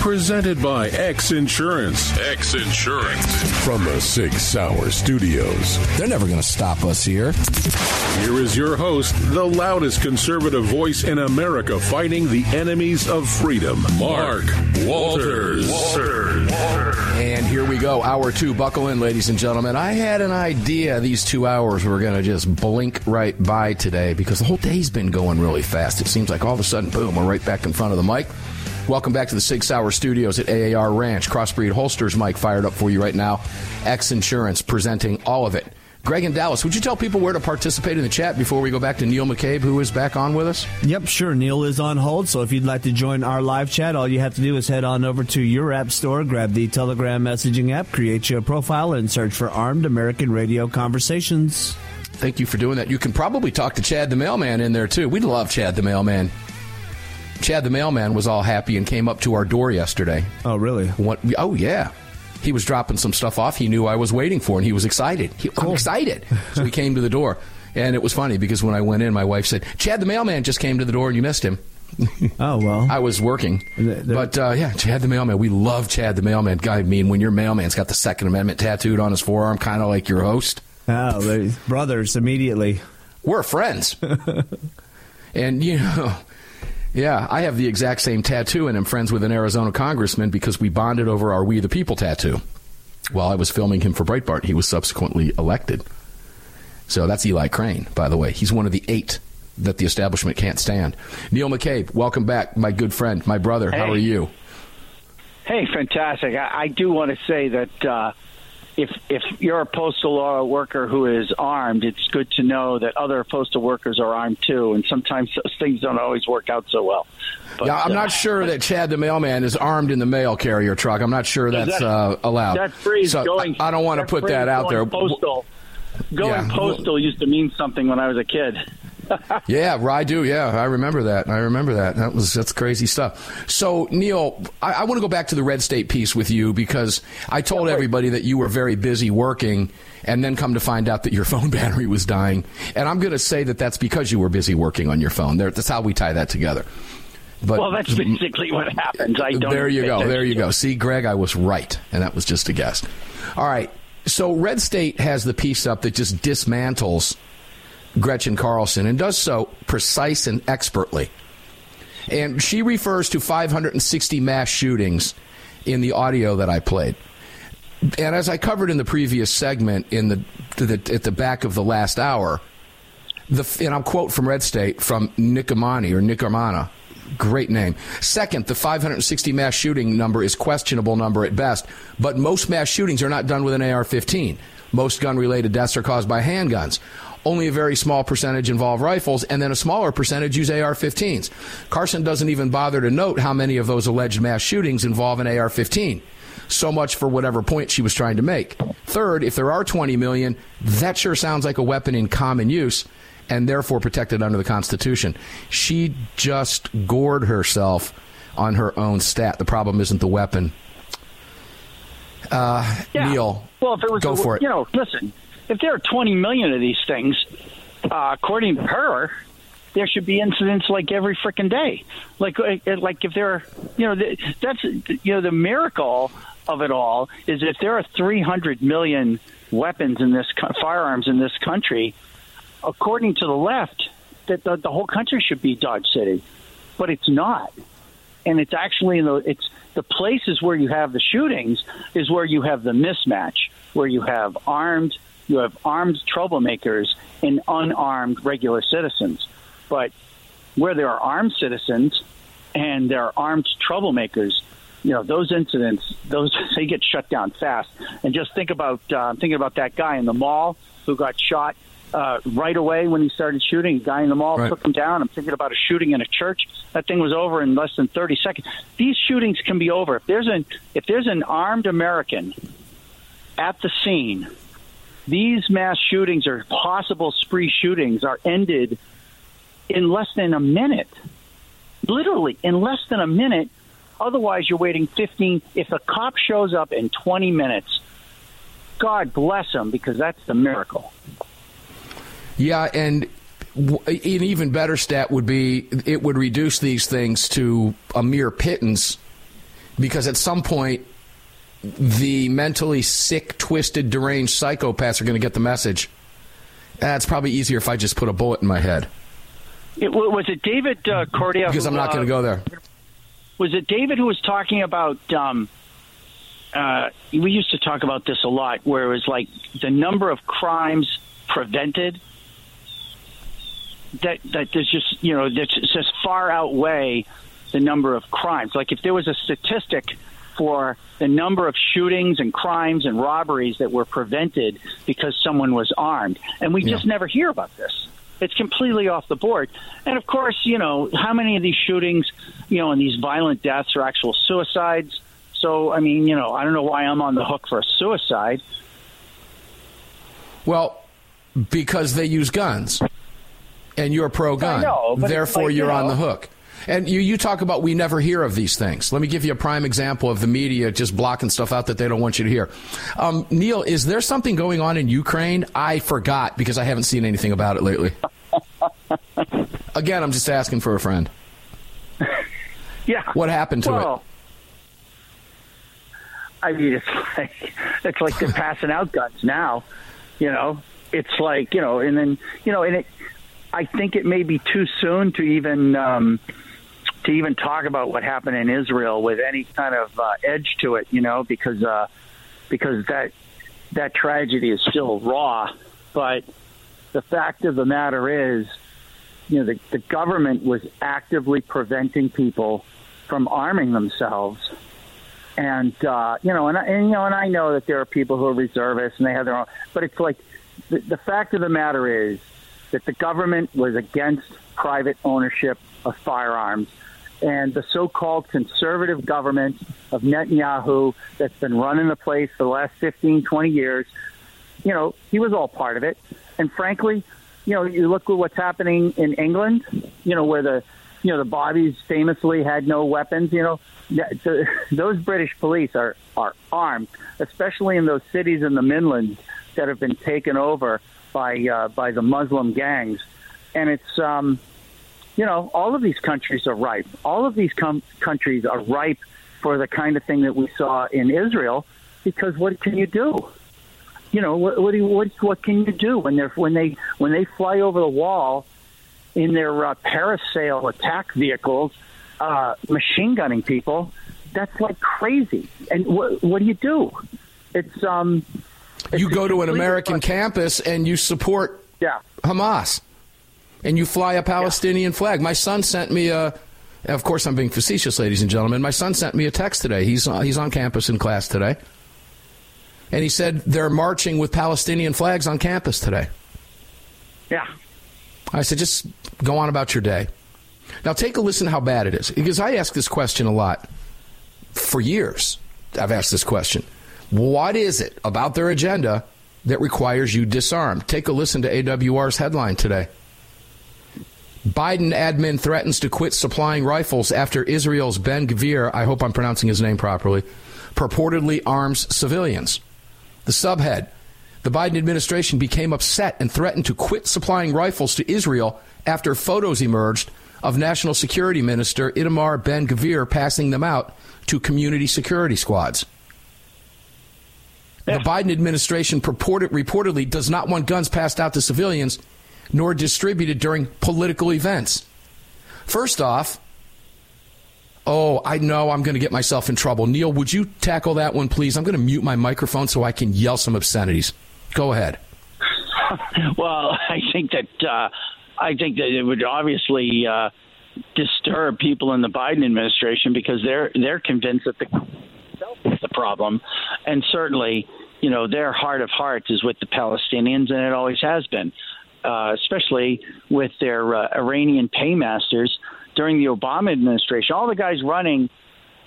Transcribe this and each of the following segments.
Presented by X Insurance. X Insurance. From the Sig Sauer Studios. They're never going to stop us here. Here is your host, the loudest conservative voice in America fighting the enemies of freedom, Mark Walters. Walters. And here we go, hour two. Buckle in, ladies and gentlemen. I had an idea these two hours were going to just blink right by today because the whole day's been going really fast. It seems like all of a sudden, boom, we're right back in front of the mic. Welcome back to the Sig Sauer Studios at AAR Ranch. Crossbreed Holsters Mic, fired up for you right now. X Insurance presenting all of it. Greg and Dallas, would you tell people where to participate in the chat before we go back to Neil McCabe, who is back on with us? Yep, sure. Neil is on hold, so if you'd like to join our live chat, all you have to do is head on over to your app store, grab the Telegram messaging app, create your profile, and search for Armed American Radio Conversations. Thank you for doing that. You can probably talk to Chad the Mailman in there, too. We love Chad the Mailman. Chad the Mailman was all happy and came up to our door yesterday. Oh, really? What? Oh, yeah. He was dropping some stuff off he knew I was waiting for, and he was excited. He, I'm excited. so he came to the door. And it was funny because when I went in, my wife said, Chad the Mailman just came to the door and you missed him. Oh, well. I was working. But uh, yeah, Chad the Mailman. We love Chad the Mailman. Guy, I mean, when your mailman's got the Second Amendment tattooed on his forearm, kind of like your host. Oh, brothers immediately. We're friends. and, you know, yeah, I have the exact same tattoo, and I'm friends with an Arizona congressman because we bonded over our We the People tattoo. While I was filming him for Breitbart, he was subsequently elected. So that's Eli Crane, by the way. He's one of the eight that the establishment can't stand. Neil McCabe, welcome back, my good friend, my brother. How are you? Hey, fantastic! I, I do want to say that uh, if if you're a postal worker who is armed, it's good to know that other postal workers are armed too, and sometimes those things don't always work out so well. But, yeah, I'm uh, not sure that Chad the mailman is armed in the mail carrier truck. I'm not sure that's that- uh, allowed. That phrase So, going. I I don't want to put that out there. going Postal. Going Yeah. postal used to mean something when I was a kid. Yeah, I do. Yeah, I remember that. I remember that. That was that's crazy stuff. So, Neil, I, I want to go back to the red state piece with you because I told everybody that you were very busy working, and then come to find out that your phone battery was dying. And I'm going to say that that's because you were busy working on your phone. There, that's how we tie that together. But well, that's basically what happens. I don't. there you go. There you go. See, Greg, I was right, and that was just a guess. All right. So, Red State has the piece up that just dismantles Gretchen Carlson and does so precise and expertly. And she refers to 560 mass shootings in the audio that I played. And as I covered in the previous segment, in the, the at the back of the last hour, the and I'll quote from Red State from Nick Amani or Nick Armana. Great name. Second, the 560 mass shooting number is questionable number at best, but most mass shootings are not done with an AR-15. Most gun-related deaths are caused by handguns. Only a very small percentage involve rifles, and then a smaller percentage use AR-15s. Carlson doesn't even bother to note how many of those alleged mass shootings involve an AR-15. So much for whatever point she was trying to make. Third, if there are 20 million, that sure sounds like a weapon in common use and therefore protected under the Constitution. She just gored herself on her own stat. The problem isn't the weapon. Uh, Yeah. Neil, Well, if it was, go for it. You know, listen, if there are 20 million of these things, uh, according to her, there should be incidents like every freaking day. Like, uh, like if there are, you know, th- that's you know the miracle of it all is if there are 300 million weapons in this firearms in this country, according to the left, that the, the whole country should be Dodge City, but it's not and it's actually in the it's the places where you have the shootings is where you have the mismatch where you have armed you have armed troublemakers and unarmed regular citizens but where there are armed citizens and there are armed troublemakers you know those incidents those they get shut down fast and just think about uh, thinking about that guy in the mall who got shot uh, right away when he started shooting. A guy in the mall Right. took him down. I'm thinking about a shooting in a church. That thing was over in less than 30 seconds. These shootings can be over if there's an if there's an armed American at the scene. These mass shootings or possible spree shootings are ended in less than a minute. Literally in less than a minute. Otherwise, you're waiting 15. If a cop shows up in 20 minutes, God bless him because that's the miracle. Yeah, and an even better stat would be it would reduce these things to a mere pittance because at some point the mentally sick, twisted, deranged psychopaths are going to get the message. That's probably easier if I just put a bullet in my head It, was it David uh, Cordia? because I'm not uh, going to go there. Was it David who was talking about? Um, uh, we used to talk about this a lot, where it was like the number of crimes prevented. That that there's just you know that just far outweigh the number of crimes. Like if there was a statistic for the number of shootings and crimes and robberies that were prevented because someone was armed, and we just never hear about this. It's completely off the board. And of course, you know, how many of these shootings, you know, and these violent deaths are actual suicides? So, I mean, you know, I don't know why I'm on the hook for a suicide. Well, because they use guns, and you're pro gun, know, therefore like, you you're on the hook. And you, you talk about we never hear of these things. Let me give you a prime example of the media just blocking stuff out that they don't want you to hear. Um, Neil, is there something going on in Ukraine? I forgot because I haven't seen anything about it lately. Again, I'm just asking for a friend. Yeah. What happened to well, I mean, it's like it's like they're passing out guns now. You know, it's like you know, and then you know, and it. I think it may be too soon to even um, to even talk about what happened in Israel with any kind of uh, edge to it. You know, because uh, because that that tragedy is still raw. But the fact of the matter is, you know, the, the government was actively preventing people from arming themselves. And uh, you know, and, and you know, and I know that there are people who are reservists and they have their own. But it's like the, the fact of the matter is that the government was against private ownership of firearms, and the so-called conservative government of Netanyahu that's been running the place for the last 15, 20 years. You know, he was all part of it. And frankly, you know, you look at what's happening in England. You know, where the you know the Bobbies famously had no weapons. You know, those British police are are armed, especially in those cities in the Midlands that have been taken over by uh, by the Muslim gangs. And it's um, you know, all of these countries are ripe. All of these com- countries are ripe for the kind of thing that we saw in Israel. Because what can you do? You know, what what, do you, what what can you do when they're when they when they fly over the wall in their uh, parasail attack vehicles, uh, machine gunning people? That's like crazy. And what what do you do? It's um. You go to an American campus and you support Yeah. Hamas, and you fly a Palestinian flag. My son sent me a. Of course, I'm being facetious, ladies and gentlemen. My son sent me a text today. He's uh, he's on campus in class today, and he said they're marching with Palestinian flags on campus today. Yeah. I said, just go on about your day. Now, take a listen how bad it is, because I ask this question a lot for years. I've asked this question. What is it about their agenda that requires you disarmed? Take a listen to AWR's headline today. Biden admin threatens to quit supplying rifles after Israel's Ben Gvir, I hope I'm pronouncing his name properly, purportedly arms civilians. The subhead The Biden administration became upset and threatened to quit supplying rifles to Israel after photos emerged of National Security Minister Itamar Ben Gvir passing them out to community security squads. The Biden administration purported, reportedly does not want guns passed out to civilians nor distributed during political events. First off, oh, I know I'm going to get myself in trouble. Neil, would you tackle that one, please? I'm going to mute my microphone so I can yell some obscenities. Go ahead. well, I think that uh, I think that it would obviously uh, disturb people in the Biden administration because they're they're convinced that the is the problem, and certainly, you know, their heart of hearts is with the Palestinians, and it always has been, uh, especially with their uh, Iranian paymasters during the Obama administration. All the guys running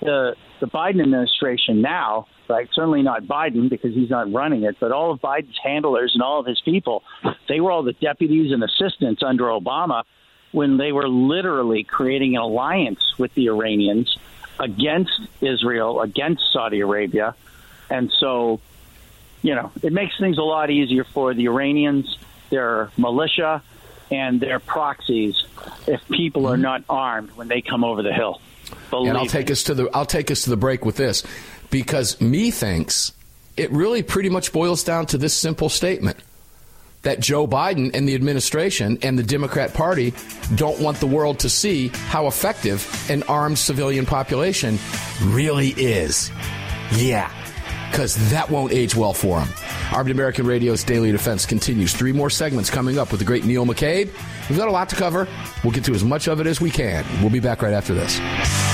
the the Biden administration now, right? Certainly not Biden because he's not running it, but all of Biden's handlers and all of his people, they were all the deputies and assistants under Obama when they were literally creating an alliance with the Iranians against Israel, against Saudi Arabia. And so, you know, it makes things a lot easier for the Iranians, their militia, and their proxies if people are mm-hmm. not armed when they come over the hill. Believe and I'll take us to the I'll take us to the break with this because me thinks it really pretty much boils down to this simple statement that Joe Biden and the administration and the Democrat Party don't want the world to see how effective an armed civilian population really is. Yeah, because that won't age well for them. Armed American Radio's Daily Defense continues. Three more segments coming up with the great Neil McCabe. We've got a lot to cover. We'll get to as much of it as we can. We'll be back right after this.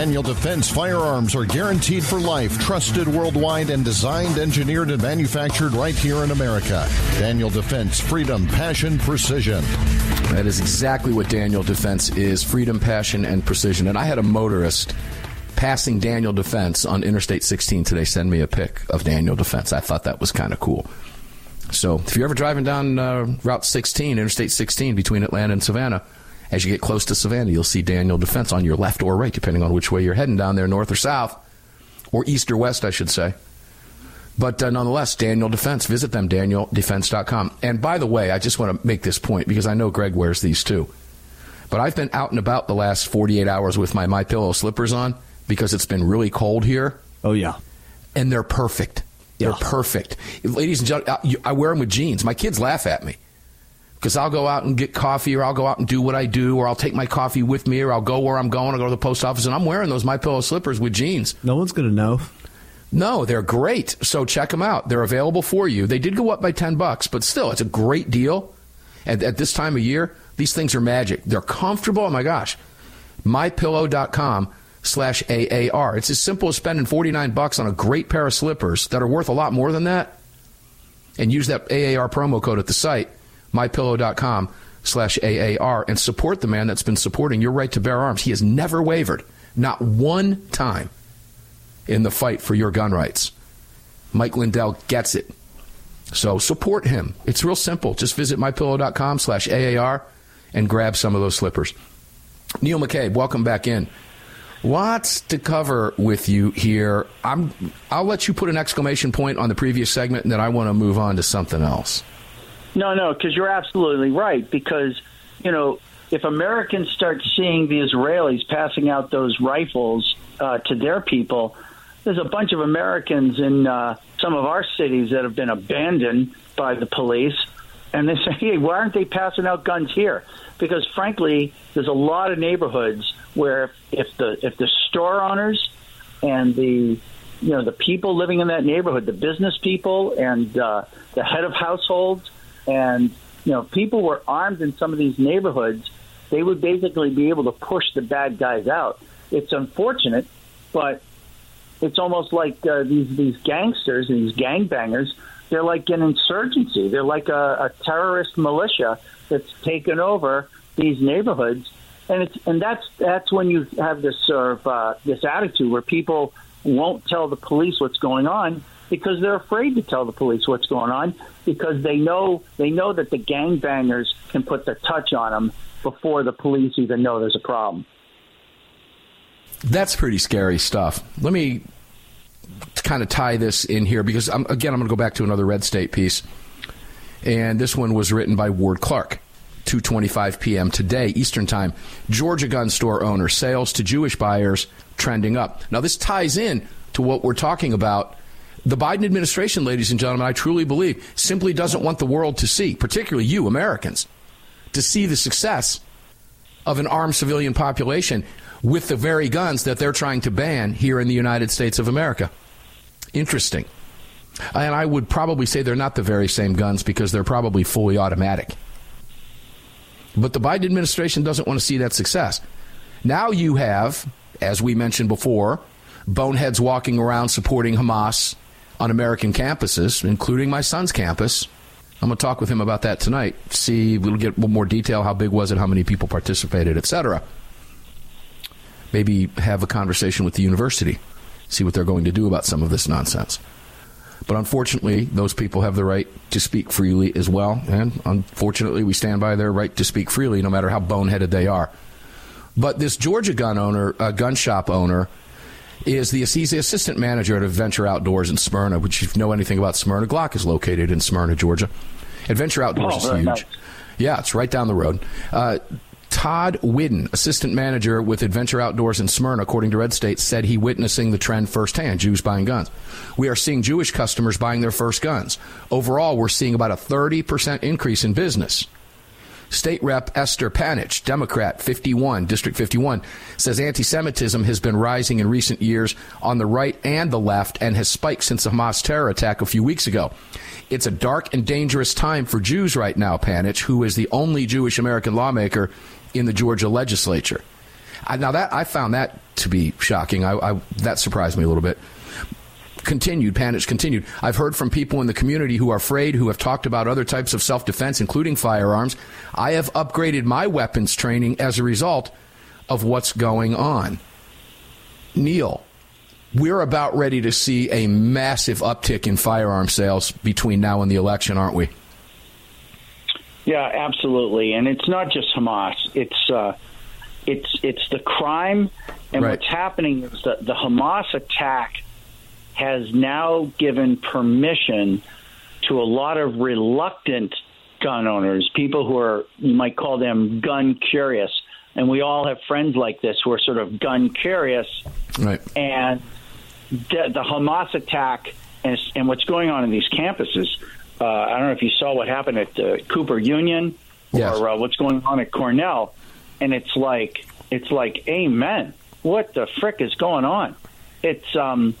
Daniel Defense firearms are guaranteed for life, trusted worldwide, and designed, engineered, and manufactured right here in America. Daniel Defense, freedom, passion, precision. That is exactly what Daniel Defense is freedom, passion, and precision. And I had a motorist passing Daniel Defense on Interstate 16 today send me a pic of Daniel Defense. I thought that was kind of cool. So if you're ever driving down uh, Route 16, Interstate 16 between Atlanta and Savannah, as you get close to Savannah, you'll see Daniel Defense on your left or right, depending on which way you're heading down there, north or south, or east or west, I should say. But uh, nonetheless, Daniel Defense, visit them, danieldefense.com. And by the way, I just want to make this point because I know Greg wears these too. But I've been out and about the last 48 hours with my My Pillow slippers on because it's been really cold here. Oh, yeah. And they're perfect. They're yeah. perfect. Ladies and gentlemen, I wear them with jeans. My kids laugh at me because I'll go out and get coffee or I'll go out and do what I do or I'll take my coffee with me or I'll go where I'm going. I'll go to the post office and I'm wearing those My Pillow slippers with jeans. No one's going to know. No, they're great. So check them out. They're available for you. They did go up by 10 bucks, but still, it's a great deal. And at this time of year, these things are magic. They're comfortable. Oh my gosh. MyPillow.com slash AAR. It's as simple as spending 49 bucks on a great pair of slippers that are worth a lot more than that. And use that AAR promo code at the site mypillow.com slash AAR and support the man that's been supporting your right to bear arms. He has never wavered, not one time in the fight for your gun rights. Mike Lindell gets it. So support him. It's real simple. Just visit mypillow.com slash AAR and grab some of those slippers. Neil McCabe, welcome back in. Lots to cover with you here. I'm, I'll let you put an exclamation point on the previous segment, and then I want to move on to something else. No, no, because you're absolutely right. Because you know, if Americans start seeing the Israelis passing out those rifles uh, to their people, there's a bunch of Americans in uh, some of our cities that have been abandoned by the police, and they say, "Hey, why aren't they passing out guns here?" Because frankly, there's a lot of neighborhoods where if the if the store owners and the you know the people living in that neighborhood, the business people and uh, the head of households and you know people were armed in some of these neighborhoods, they would basically be able to push the bad guys out. It's unfortunate, but it's almost like uh, these these gangsters, these gangbangers. They're like an insurgency. They're like a, a terrorist militia that's taken over these neighborhoods, and it's and that's that's when you have this sort of uh, this attitude where people won't tell the police what's going on because they're afraid to tell the police what's going on because they know they know that the gangbangers can put their touch on them before the police even know there's a problem. That's pretty scary stuff. Let me kind of tie this in here because I'm, again I'm going to go back to another red state piece, and this one was written by Ward Clark. 2:25 p.m. today Eastern Time. Georgia gun store owner sales to Jewish buyers trending up. Now this ties in to what we're talking about the Biden administration, ladies and gentlemen, I truly believe, simply doesn't want the world to see, particularly you Americans, to see the success of an armed civilian population with the very guns that they're trying to ban here in the United States of America. Interesting. And I would probably say they're not the very same guns because they're probably fully automatic. But the Biden administration doesn't want to see that success. Now you have, as we mentioned before, boneheads walking around supporting Hamas on American campuses, including my son's campus. I'm going to talk with him about that tonight. See, we'll get more detail. How big was it? How many people participated, etc. Maybe have a conversation with the university, see what they're going to do about some of this nonsense. But unfortunately, those people have the right to speak freely as well. And unfortunately, we stand by their right to speak freely, no matter how boneheaded they are. But this Georgia gun owner, uh, gun shop owner, is the he's the assistant manager at Adventure Outdoors in Smyrna, which if you know anything about Smyrna, Glock is located in Smyrna, Georgia. Adventure Outdoors Oh, is huge. nice. Yeah, it's right down the road. Uh, Todd Whidden, assistant manager with Adventure Outdoors in Smyrna, according to Red State, said he witnessing the trend firsthand Jews buying guns. We are seeing Jewish customers buying their first guns. Overall, we're seeing about a 30% increase in business. State Rep Esther Panitch, Democrat, 51, District 51, says anti Semitism has been rising in recent years on the right and the left and has spiked since the Hamas terror attack a few weeks ago. It's a dark and dangerous time for Jews right now, Panitch, who is the only Jewish American lawmaker in the Georgia legislature. Now, that I found that to be shocking. I, I, that surprised me a little bit continued, Panitch continued. I've heard from people in the community who are afraid, who have talked about other types of self defense, including firearms. I have upgraded my weapons training as a result of what's going on. Neil, we're about ready to see a massive uptick in firearm sales between now and the election, aren't we? Yeah, absolutely. And it's not just Hamas. It's uh, it's it's the crime, and Right. what's happening is that the Hamas attack has now given permission to a lot of reluctant gun owners, people who are you might call them gun curious, and we all have friends like this who are sort of gun curious, Right. and the, the Hamas attack and, and what's going on in these campuses. Uh, I don't know if you saw what happened at uh, Cooper Union Yes. or uh, what's going on at Cornell, and it's like it's like, Amen. What the frick is going on? It's um,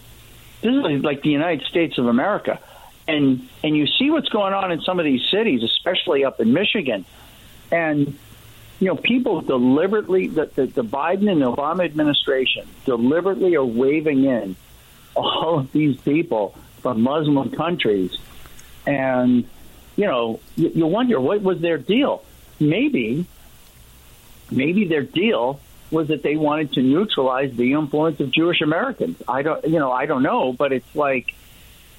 this is like the United States of America, and and you see what's going on in some of these cities, especially up in Michigan, and you know, people deliberately, the, the, the Biden and Obama administration deliberately are waving in all of these people from Muslim countries. And, you know, you, you wonder what was their deal? Maybe, maybe their deal was that they wanted to neutralize the influence of Jewish Americans. I don't, you know, I don't know, but it's like,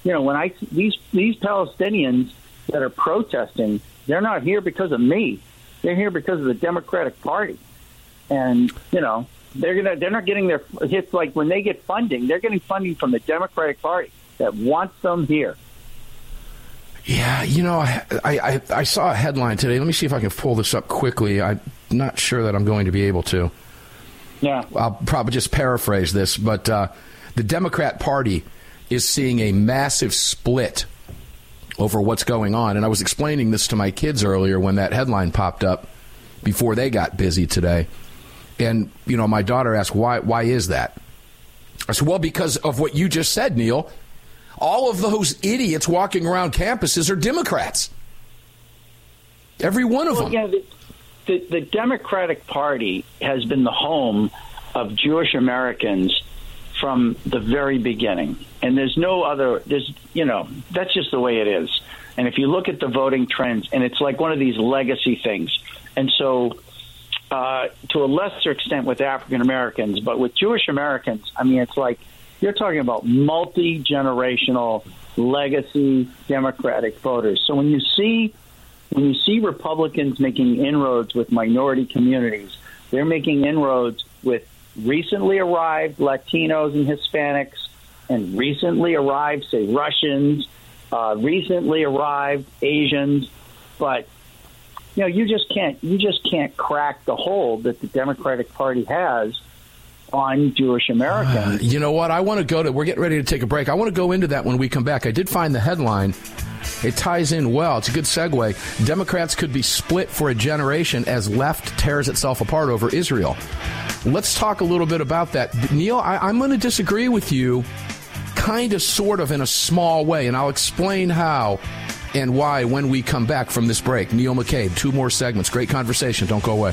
you know, when I these these Palestinians that are protesting, they're not here because of me. They're here because of the Democratic Party, and you know they're gonna they're not getting their it's like when they get funding, they're getting funding from the Democratic Party that wants them here. Yeah, you know, I, I, I saw a headline today. Let me see if I can pull this up quickly. I'm not sure that I'm going to be able to. Yeah. I'll probably just paraphrase this, but uh, the Democrat Party is seeing a massive split over what's going on. And I was explaining this to my kids earlier when that headline popped up before they got busy today. And, you know, my daughter asked, why, why is that? I said, well, because of what you just said, Neil. All of those idiots walking around campuses are Democrats. Every one of Well, them. yeah, the, the, Democratic Party has been the home of Jewish Americans from the very beginning, and there's no other. There's you know that's just the way it is. And if you look at the voting trends, and it's like one of these legacy things, and so. Uh, to a lesser extent with African Americans, but with Jewish Americans, I mean, it's like you're talking about multi generational legacy Democratic voters. So when you see when you see Republicans making inroads with minority communities, they're making inroads with recently arrived Latinos and Hispanics, and recently arrived, say, Russians, uh, recently arrived Asians, but you know, you just can't you just can't crack the hold that the Democratic Party has on Jewish Americans. You know what? I want to go to. We're getting ready to take a break. I want to go into that when we come back. I did find the headline. It ties in well. It's a good segue. Democrats could be split for a generation as left tears itself apart over Israel. Let's talk a little bit about that. Neil, I, I'm going to disagree with you, kind of, sort of, in a small way, and I'll explain how and why when we come back from this break. Neil McCabe, two more segments. Great conversation. Don't go away.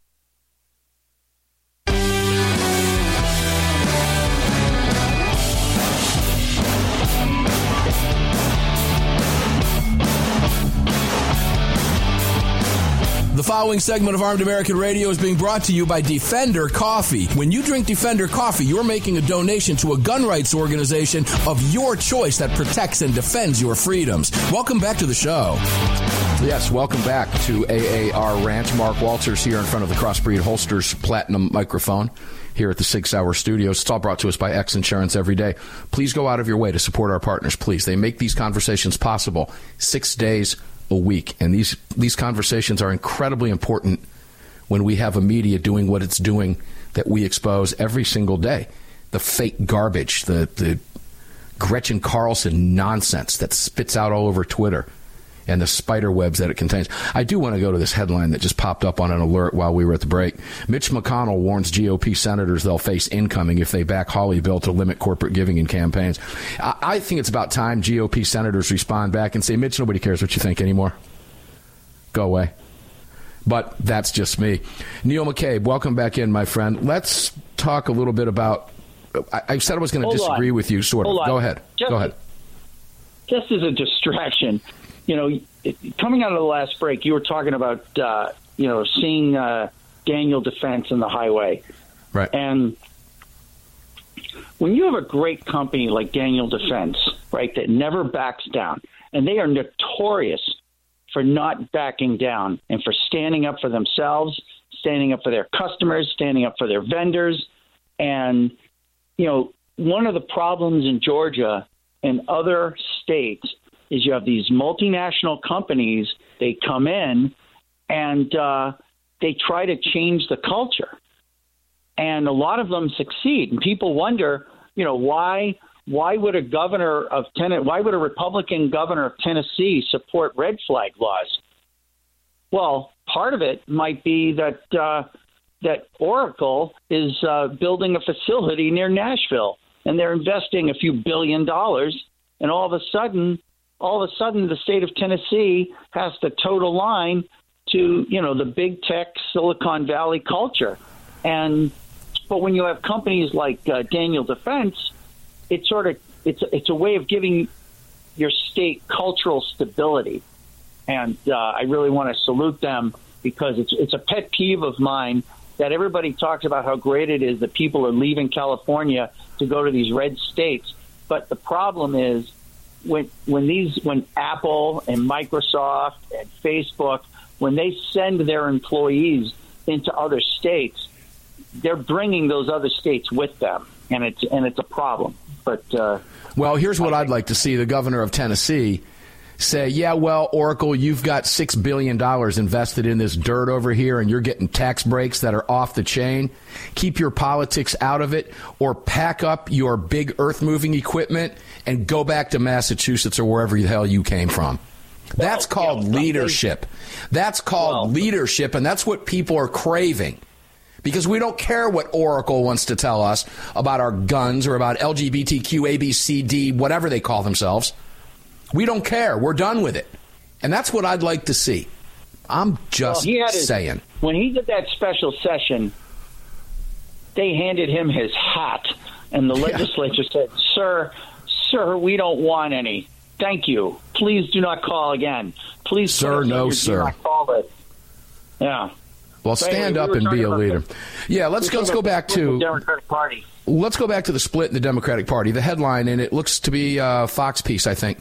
The following segment of Armed American Radio is being brought to you by Defender Coffee. When you drink Defender Coffee, you're making a donation to a gun rights organization of your choice that protects and defends your freedoms. Welcome back to the show. Yes, welcome back to AAR Ranch. Mark Walters here in front of the Crossbreed Holsters Platinum microphone here at the Sig Sauer Studios. It's all brought to us by X Insurance every day. Please go out of your way to support our partners, please. They make these conversations possible six days a week. And these, these conversations are incredibly important when we have a media doing what it's doing that we expose every single day. The fake garbage, the, the Gretchen Carlson nonsense that spits out all over Twitter. And the spider webs that it contains. I do want to go to this headline that just popped up on an alert while we were at the break. Mitch McConnell warns GOP senators they'll face incoming if they back Hawley bill to limit corporate giving in campaigns. I, I think it's about time GOP senators respond back and say, Mitch, nobody cares what you think anymore. Go away. But that's just me. Neil McCabe, welcome back in, my friend. Let's talk a little bit about. I, I said I was going to disagree on. with you, sort of. Hold Go on. ahead. Just, Go ahead. Just as a distraction, you know, coming out of the last break, you were talking about, uh, you know, seeing uh, Daniel Defense in the highway. Right. And when you have a great company like Daniel Defense, right, that never backs down, and they are notorious for not backing down and for standing up for themselves, standing up for their customers, standing up for their vendors. And, you know, one of the problems in Georgia and other states is you have these multinational companies, they come in and uh, they try to change the culture and a lot of them succeed. And people wonder, you know, why why would a governor of Tennessee, why would a Republican governor of Tennessee support red flag laws? Well, part of it might be that uh, that Oracle is uh, building a facility near Nashville, and they're investing a few billion dollars, and all of a sudden, all of a sudden, the state of Tennessee has to toe the line to you know the big tech Silicon Valley culture, and but when you have companies like uh, Daniel Defense, it's sort of it's it's a way of giving your state cultural stability, and uh, I really want to salute them because it's it's a pet peeve of mine that everybody talks about how great it is that people are leaving California to go to these red states, but the problem is when when these when Apple and Microsoft and Facebook when they send their employees into other states, they're bringing those other states with them, and it's and it's a problem. But uh, Well, here's what I'd like to see the governor of Tennessee say, yeah, well, Oracle, you've got $6 billion invested in this dirt over here, and you're getting tax breaks that are off the chain. Keep your politics out of it, or pack up your big earth moving equipment and go back to Massachusetts or wherever the hell you came from. That's called leadership. That's called leadership, and that's what people are craving because we don't care what Oracle wants to tell us about our guns or about LGBTQ, ABCD, whatever they call themselves. We don't care. We're done with it. And that's what I'd like to see. I'm just Well, he had his- saying. when he did that special session, they handed him his hat, and the legislature said, "Sir, sir, we don't want any. Thank you. Please do not call again. Please, Sir, no, sir." call it." Yeah. Well, So stand we up were and be a leader. the- Yeah, let's let's go back the to Democratic Party. Let's go back to the split in the Democratic Party. The headline, and it looks to be a Fox piece, I think.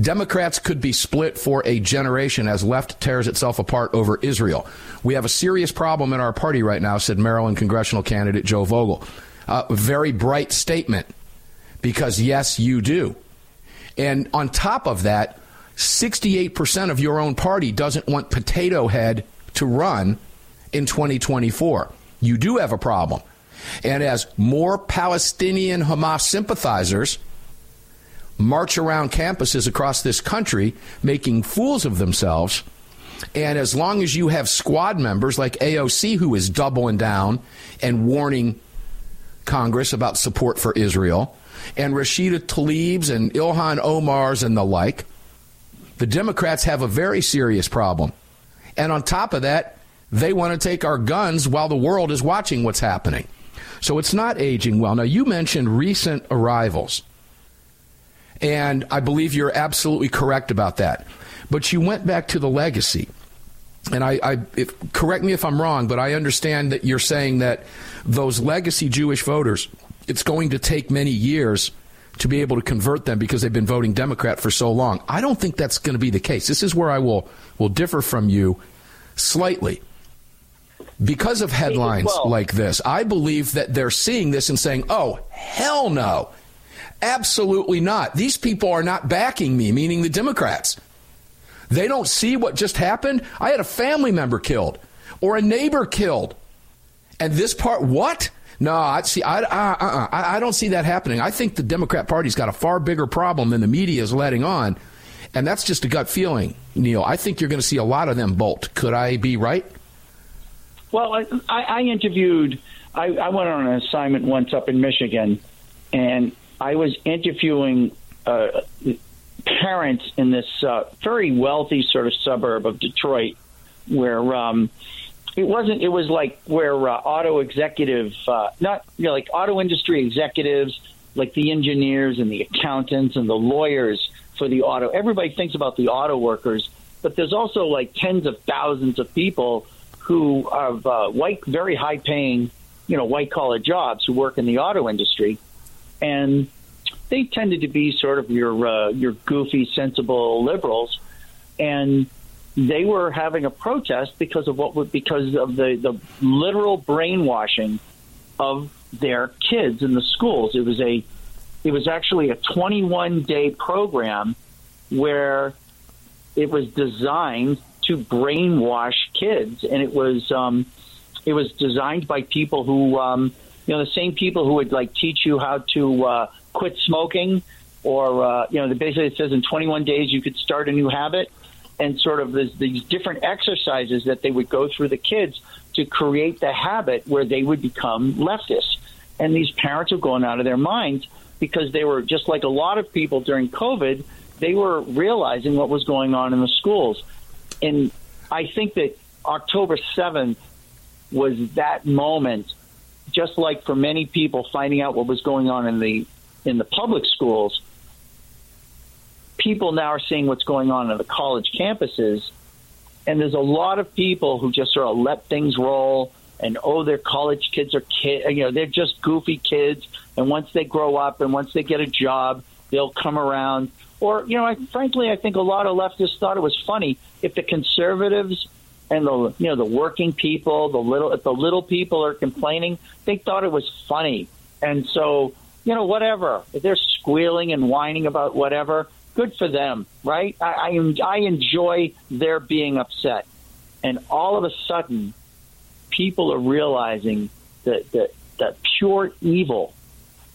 Democrats could be split for a generation as left tears itself apart over Israel. We have a serious problem in our party right now, said Maryland congressional candidate Joe Vogel. Uh, very bright statement, because yes, you do. And on top of that, 68% of your own party doesn't want Potato Head to run in 2024. You do have a problem. And as more Palestinian Hamas sympathizers march around campuses across this country making fools of themselves, and as long as you have squad members like AOC who is doubling down and warning Congress about support for Israel, and Rashida Tlaib's and Ilhan Omar's and the like, the Democrats have a very serious problem. And on top of that, they want to take our guns while the world is watching what's happening. So it's not aging well. Now, you mentioned recent arrivals. And I believe you're absolutely correct about that. But you went back to the legacy. And I, I if, correct me if I'm wrong, but I understand that you're saying that those legacy Jewish voters, it's going to take many years to be able to convert them because they've been voting Democrat for so long. I don't think that's going to be the case. This is where I will will differ from you slightly. Because of headlines well- like this, I believe that they're seeing this and saying, "Oh, hell no." Absolutely not. These people are not backing me, meaning the Democrats. They don't see what just happened. I had a family member killed or a neighbor killed. And this part, what? No, I see. I, I, uh, I, I don't see that happening. I think the Democrat Party's got a far bigger problem than the media is letting on, And that's just a gut feeling, Neil. I think you're going to see a lot of them bolt. Could I be right? Well, I, I interviewed, I, I went on an assignment once up in Michigan, and I was interviewing uh, parents in this uh, very wealthy sort of suburb of Detroit where um, it wasn't, it was like where uh, auto executive, uh, not, you know, like auto industry executives, like the engineers and the accountants and the lawyers for the auto. Everybody thinks about the auto workers, but there's also like tens of thousands of people who have uh, white, very high paying, you know, white collar jobs who work in the auto industry. And they tended to be sort of your uh, your goofy, sensible liberals, and they were having a protest because of what because of the the literal brainwashing of their kids in the schools. It was a it was actually a 21 day program where it was designed to brainwash kids, and it was um, it was designed by people who um, you know the same people who would like teach you how to uh, quit smoking, or uh, you know, basically it says in 21 days you could start a new habit, and sort of this, these different exercises that they would go through the kids to create the habit where they would become leftists. And these parents are going out of their minds because they were just like a lot of people during COVID. They were realizing what was going on in the schools, and I think that October 7th was that moment just like for many people finding out what was going on in the in the public schools, people now are seeing what's going on in the college campuses. And there's a lot of people who just sort of let things roll and oh, their college kids are kid, you know, they're just goofy kids. And once they grow up and once they get a job, they'll come around. Or, you know, I, frankly, I think a lot of leftists thought it was funny if the conservatives and the you know the working people, the little if the little people are complaining, they thought it was funny. And so you know, whatever. If they're squealing and whining about whatever, good for them, right? I, I, I enjoy their being upset. And all of a sudden, people are realizing that, that, that pure evil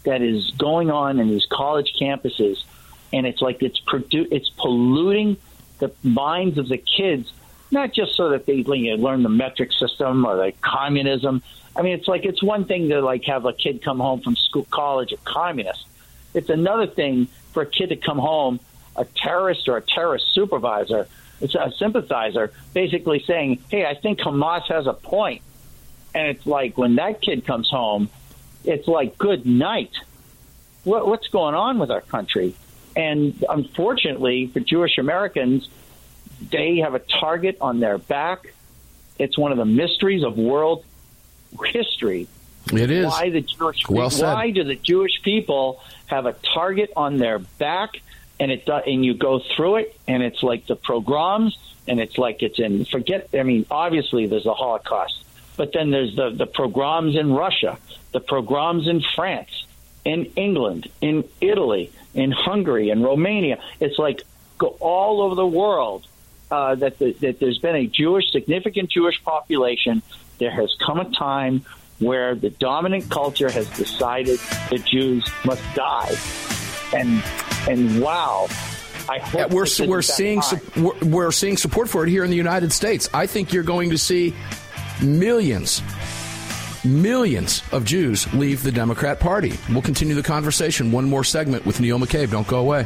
that is going on in these college campuses, and it's like it's produ- it's polluting the minds of the kids, not just so that they you know, learn the metric system or the communism, I mean, it's like it's one thing to like have a kid come home from school, college, a communist. It's another thing for a kid to come home, a terrorist or a terrorist supervisor, it's a sympathizer, basically saying, "Hey, I think Hamas has a point." And it's like when that kid comes home, it's like, "Good night." What, what's going on with our country? And unfortunately, for Jewish Americans, they have a target on their back. It's one of the mysteries of world history. It is why the Jewish well why do the Jewish people have a target on their back, and it and you go through it, and it's like the pogroms, and it's like it's in forget. I mean, obviously there's the Holocaust, but then there's the the pogroms in Russia, the pogroms in France, in England, in Italy, in Hungary, in Romania. It's like go all over the world uh, that the, that there's been a Jewish significant Jewish population there has come a time where the dominant culture has decided the Jews must die. And and wow, I hope we're we're seeing su- we're, we're seeing support for it here in the United States. I think you're going to see millions millions of Jews leave the Democrat Party. We'll continue the conversation. One more segment with Neil McCabe. Don't go away.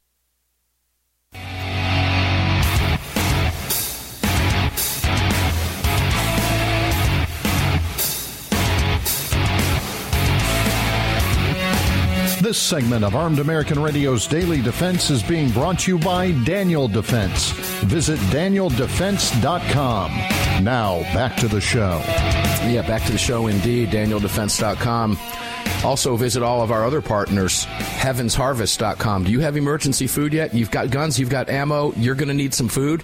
This segment of Armed American Radio's Daily Defense is being brought to you by Daniel Defense. Visit danieldefense.com. Now, back to the show. Yeah, back to the show indeed, danieldefense.com. Also, visit all of our other partners, heavensharvest.com. Do you have emergency food yet? You've got guns, you've got ammo, you're going to need some food.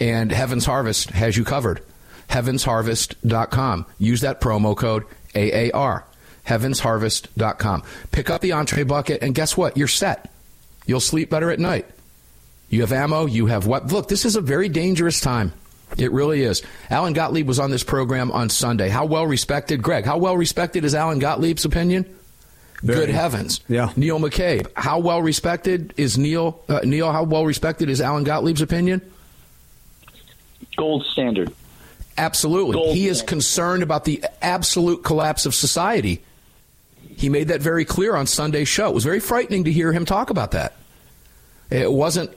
And Heavens Harvest has you covered. Heavensharvest.com. Use that promo code AAR heavensharvest.com. Pick up the entree bucket, and guess what? You're set. You'll sleep better at night. You have ammo, you have what? Look, this is a very dangerous time. It really is. Alan Gottlieb was on this program on Sunday. How well respected, Greg? How well respected is Alan Gottlieb's opinion? Very. Good heavens. Yeah. Neil McCabe. How well respected is Neil? Uh, Neil, how well respected is Alan Gottlieb's opinion? Gold standard. Absolutely. Gold he is concerned about the absolute collapse of society. He made that very clear on Sunday's show. It was very frightening to hear him talk about that. It wasn't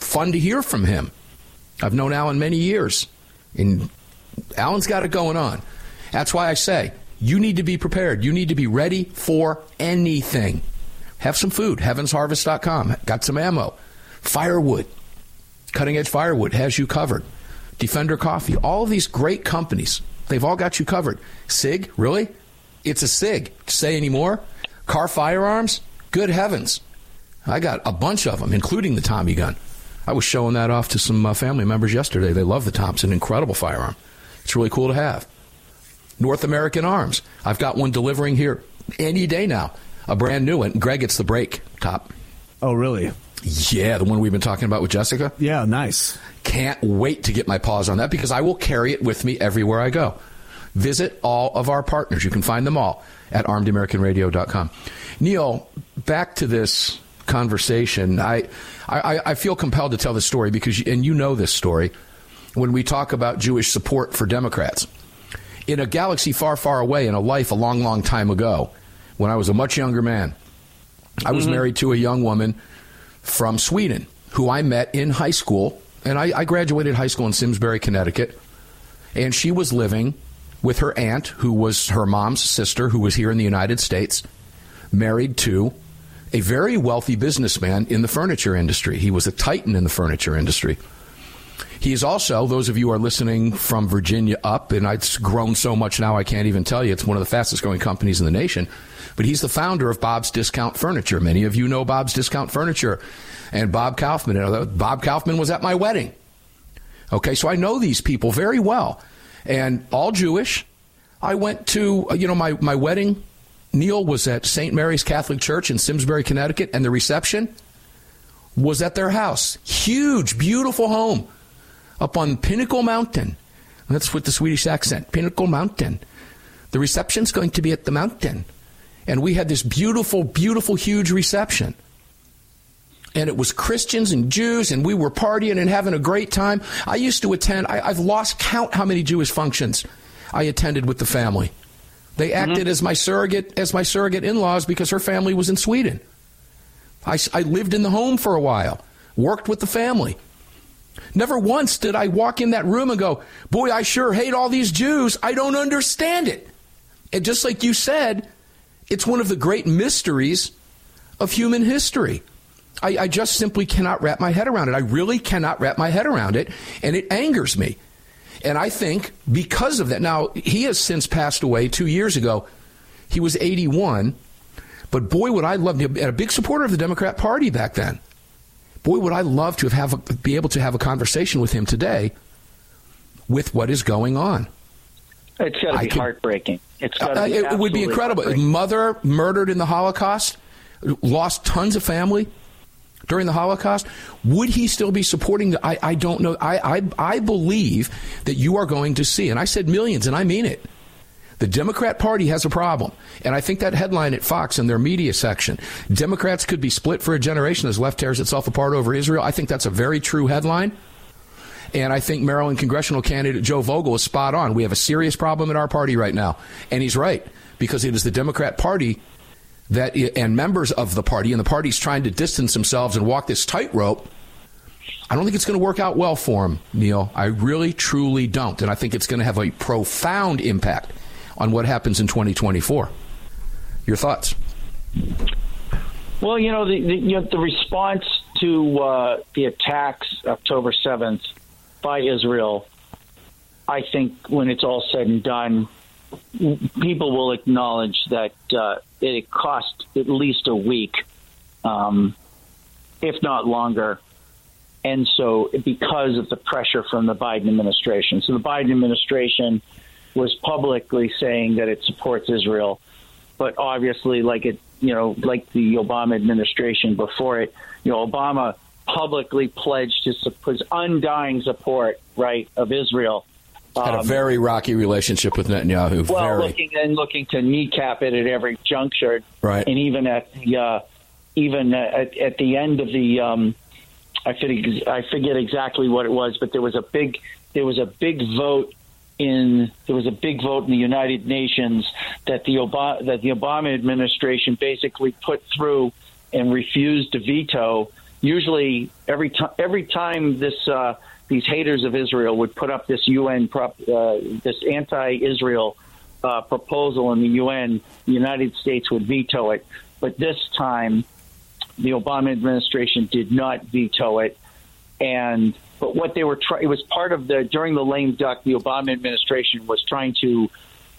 fun to hear from him. I've known Alan many years, and Alan's got it going on. That's why I say you need to be prepared. You need to be ready for anything. Have some food. HeavensHarvest.com. Got some ammo. Firewood. Cutting Edge Firewood has you covered. Defender Coffee, all of these great companies, they've all got you covered. SIG, really? It's a SIG. Say any more? Kahr Firearms, good heavens. I got a bunch of them, including the Tommy gun. I was showing that off to some uh, family members yesterday. They love the Thompson, incredible firearm. It's really cool to have. North American Arms. I've got one delivering here any day now. A brand new one. Greg, it's the break top. Oh, really? Yeah, the one we've been talking about with Jessica. Yeah, nice. Can't wait to get my paws on that because I will carry it with me everywhere I go. Visit all of our partners. You can find them all at armedamericanradio.com. Neil, back to this conversation. I, I, I feel compelled to tell this story because, and you know this story, when we talk about Jewish support for Democrats. In a galaxy far, far away, in a life a long, long time ago, when I was a much younger man, I was Mhm. married to a young woman from Sweden who I met in high school. And I, I graduated high school in Simsbury, Connecticut. And she was living with her aunt, who was her mom's sister, who was here in the United States, married to a very wealthy businessman in the furniture industry. He was a titan in the furniture industry. He is also, those of you who are listening from Virginia up, and it's grown so much now I can't even tell you, it's one of the fastest growing companies in the nation. But he's the founder of Bob's Discount Furniture. Many of you know Bob's Discount Furniture and Bob Kaufman. Bob Kaufman was at my wedding. Okay, so I know these people very well. And all Jewish. I went to, uh, you know, my, my wedding, Neil was at St. Mary's Catholic Church in Simsbury, Connecticut, and the reception was at their house. Huge, beautiful home up on Pinnacle Mountain. That's with the Swedish accent. Pinnacle Mountain. The reception's going to be at the mountain. And we had this beautiful, beautiful, huge reception. And it was Christians and Jews, and we were partying and having a great time. I used to attend, I, I've lost count how many Jewish functions I attended with the family. They mm-hmm. acted as my surrogate as my surrogate in-laws because her family was in Sweden. I lived in the home for a while, worked with the family. Never once did I walk in that room and go, "Boy, I sure hate all these Jews. I don't understand it." And just like you said, it's one of the great mysteries of human history. I, I just simply cannot wrap my head around it. I really cannot wrap my head around it, and it angers me. And I think because of that, now he has since passed away two years ago. He was 81, but boy, would I love to, and a big supporter of the Democrat Party back then. Boy, would I love to have, have a, be able to have a conversation with him today with what is going on. It's got to be could- heartbreaking. It's Uh, be it would be incredible. Mother murdered in the Holocaust, lost tons of family during the Holocaust. Would he still be supporting the? I, I don't know. I, I I believe that you are going to see, and I said millions, and I mean it. The Democrat Party has a problem. And I think that headline at Fox in their media section, Democrats could be split for a generation as left tears itself apart over Israel. I think that's a very true headline. And I think Maryland congressional candidate Joe Vogel is spot on. We have a serious problem in our party right now. And he's right, because it is the Democrat Party that, and members of the party, and the party's trying to distance themselves and walk this tightrope. I don't think it's going to work out well for him, Neil. I really, truly don't. And I think it's going to have a profound impact on what happens in 2024. Your thoughts? Well, you know, the, the, you know, the response to uh, the attacks October 7th by Israel, I think when it's all said and done, people will acknowledge that uh, it cost at least a week, um, if not longer. And so, because of the pressure from the Biden administration. So, the Biden administration was publicly saying that it supports Israel but obviously, like it, you know, like the Obama administration before it, you know, Obama publicly pledged his, his undying support, right, of Israel. Had a Um, very rocky relationship with Netanyahu. well, very. looking and looking to kneecap it at every juncture, Right. And even at the uh, even at, at the end of the, um, I forget I forget exactly what it was, but there was a big there was a big vote in there was a big vote in the United Nations that the Obama that the Obama administration basically put through and refused to veto. Usually, every time every time this uh, these haters of Israel would put up this UN prop, uh, this anti-Israel uh, proposal in the UN, the United States would veto it. But this time, the Obama administration did not veto it, and but what they were trying it was part of the during the lame duck the Obama administration was trying to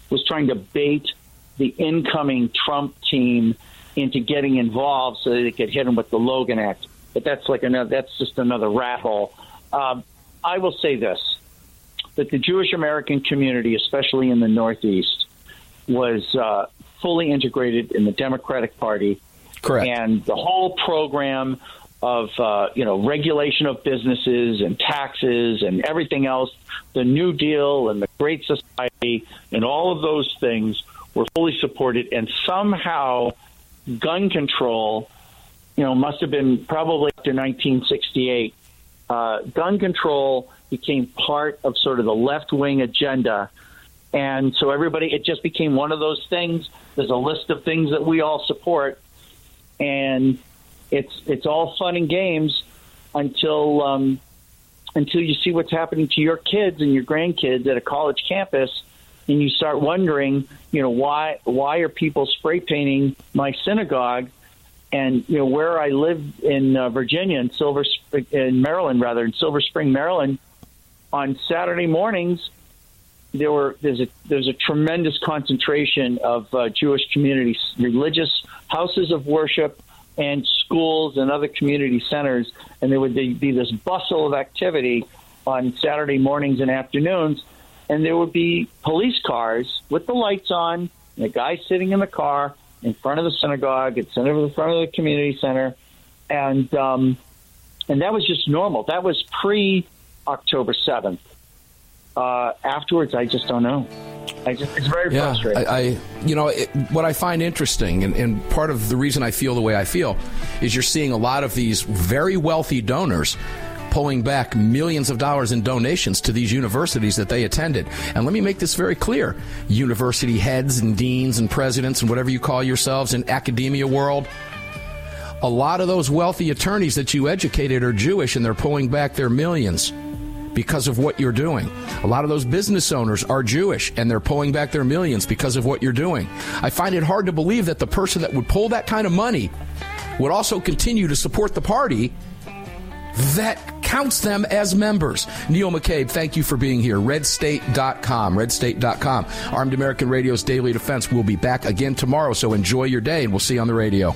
was trying to bait the incoming Trump team into getting involved so they could hit him with the Logan Act. But that's like another that's just another rat hole. Um, I will say this that the Jewish American community, especially in the Northeast, was uh, fully integrated in the Democratic Party. Correct. And the whole program of uh, you know regulation of businesses and taxes and everything else, the New Deal and the Great Society and all of those things were fully supported, and somehow gun control, you know, must have been probably after 1968. Uh, gun control became part of sort of the left wing agenda. And so everybody, it just became one of those things. There's a list of things that we all support, and it's it's all fun and games until um, until you see what's happening to your kids and your grandkids at a college campus, and you start wondering, you know, why why are people spray painting my synagogue? And you know where I live in uh, Virginia, in Silver Spring, in Maryland, rather in Silver Spring, Maryland. On Saturday mornings, there were there's a there's a tremendous concentration of uh, Jewish communities, religious houses of worship, and schools and other community centers, and there would be this bustle of activity on Saturday mornings and afternoons, and there would be police cars with the lights on, and a guy sitting in the car in front of the synagogue, It's in front of the community center, and um, and that was just normal. That was pre October seventh. Uh, afterwards, I just don't know. I just, it's very yeah, frustrating. I, I you know, it, what I find interesting, and, and part of the reason I feel the way I feel, is you're seeing a lot of these very wealthy donors pulling back millions of dollars in donations to these universities that they attended. And let me make this very clear university heads and deans and presidents and whatever you call yourselves in academia world. A lot of those wealthy attorneys that you educated are Jewish and they're pulling back their millions because of what you're doing. A lot of those business owners are Jewish and they're pulling back their millions because of what you're doing. I find it hard to believe that the person that would pull that kind of money would also continue to support the party that counts them as members. Neil McCabe, thank you for being here. RedState.com. RedState.com. Armed American Radio's Daily Defense We'll be back again tomorrow, so enjoy your day and we'll see you on the radio.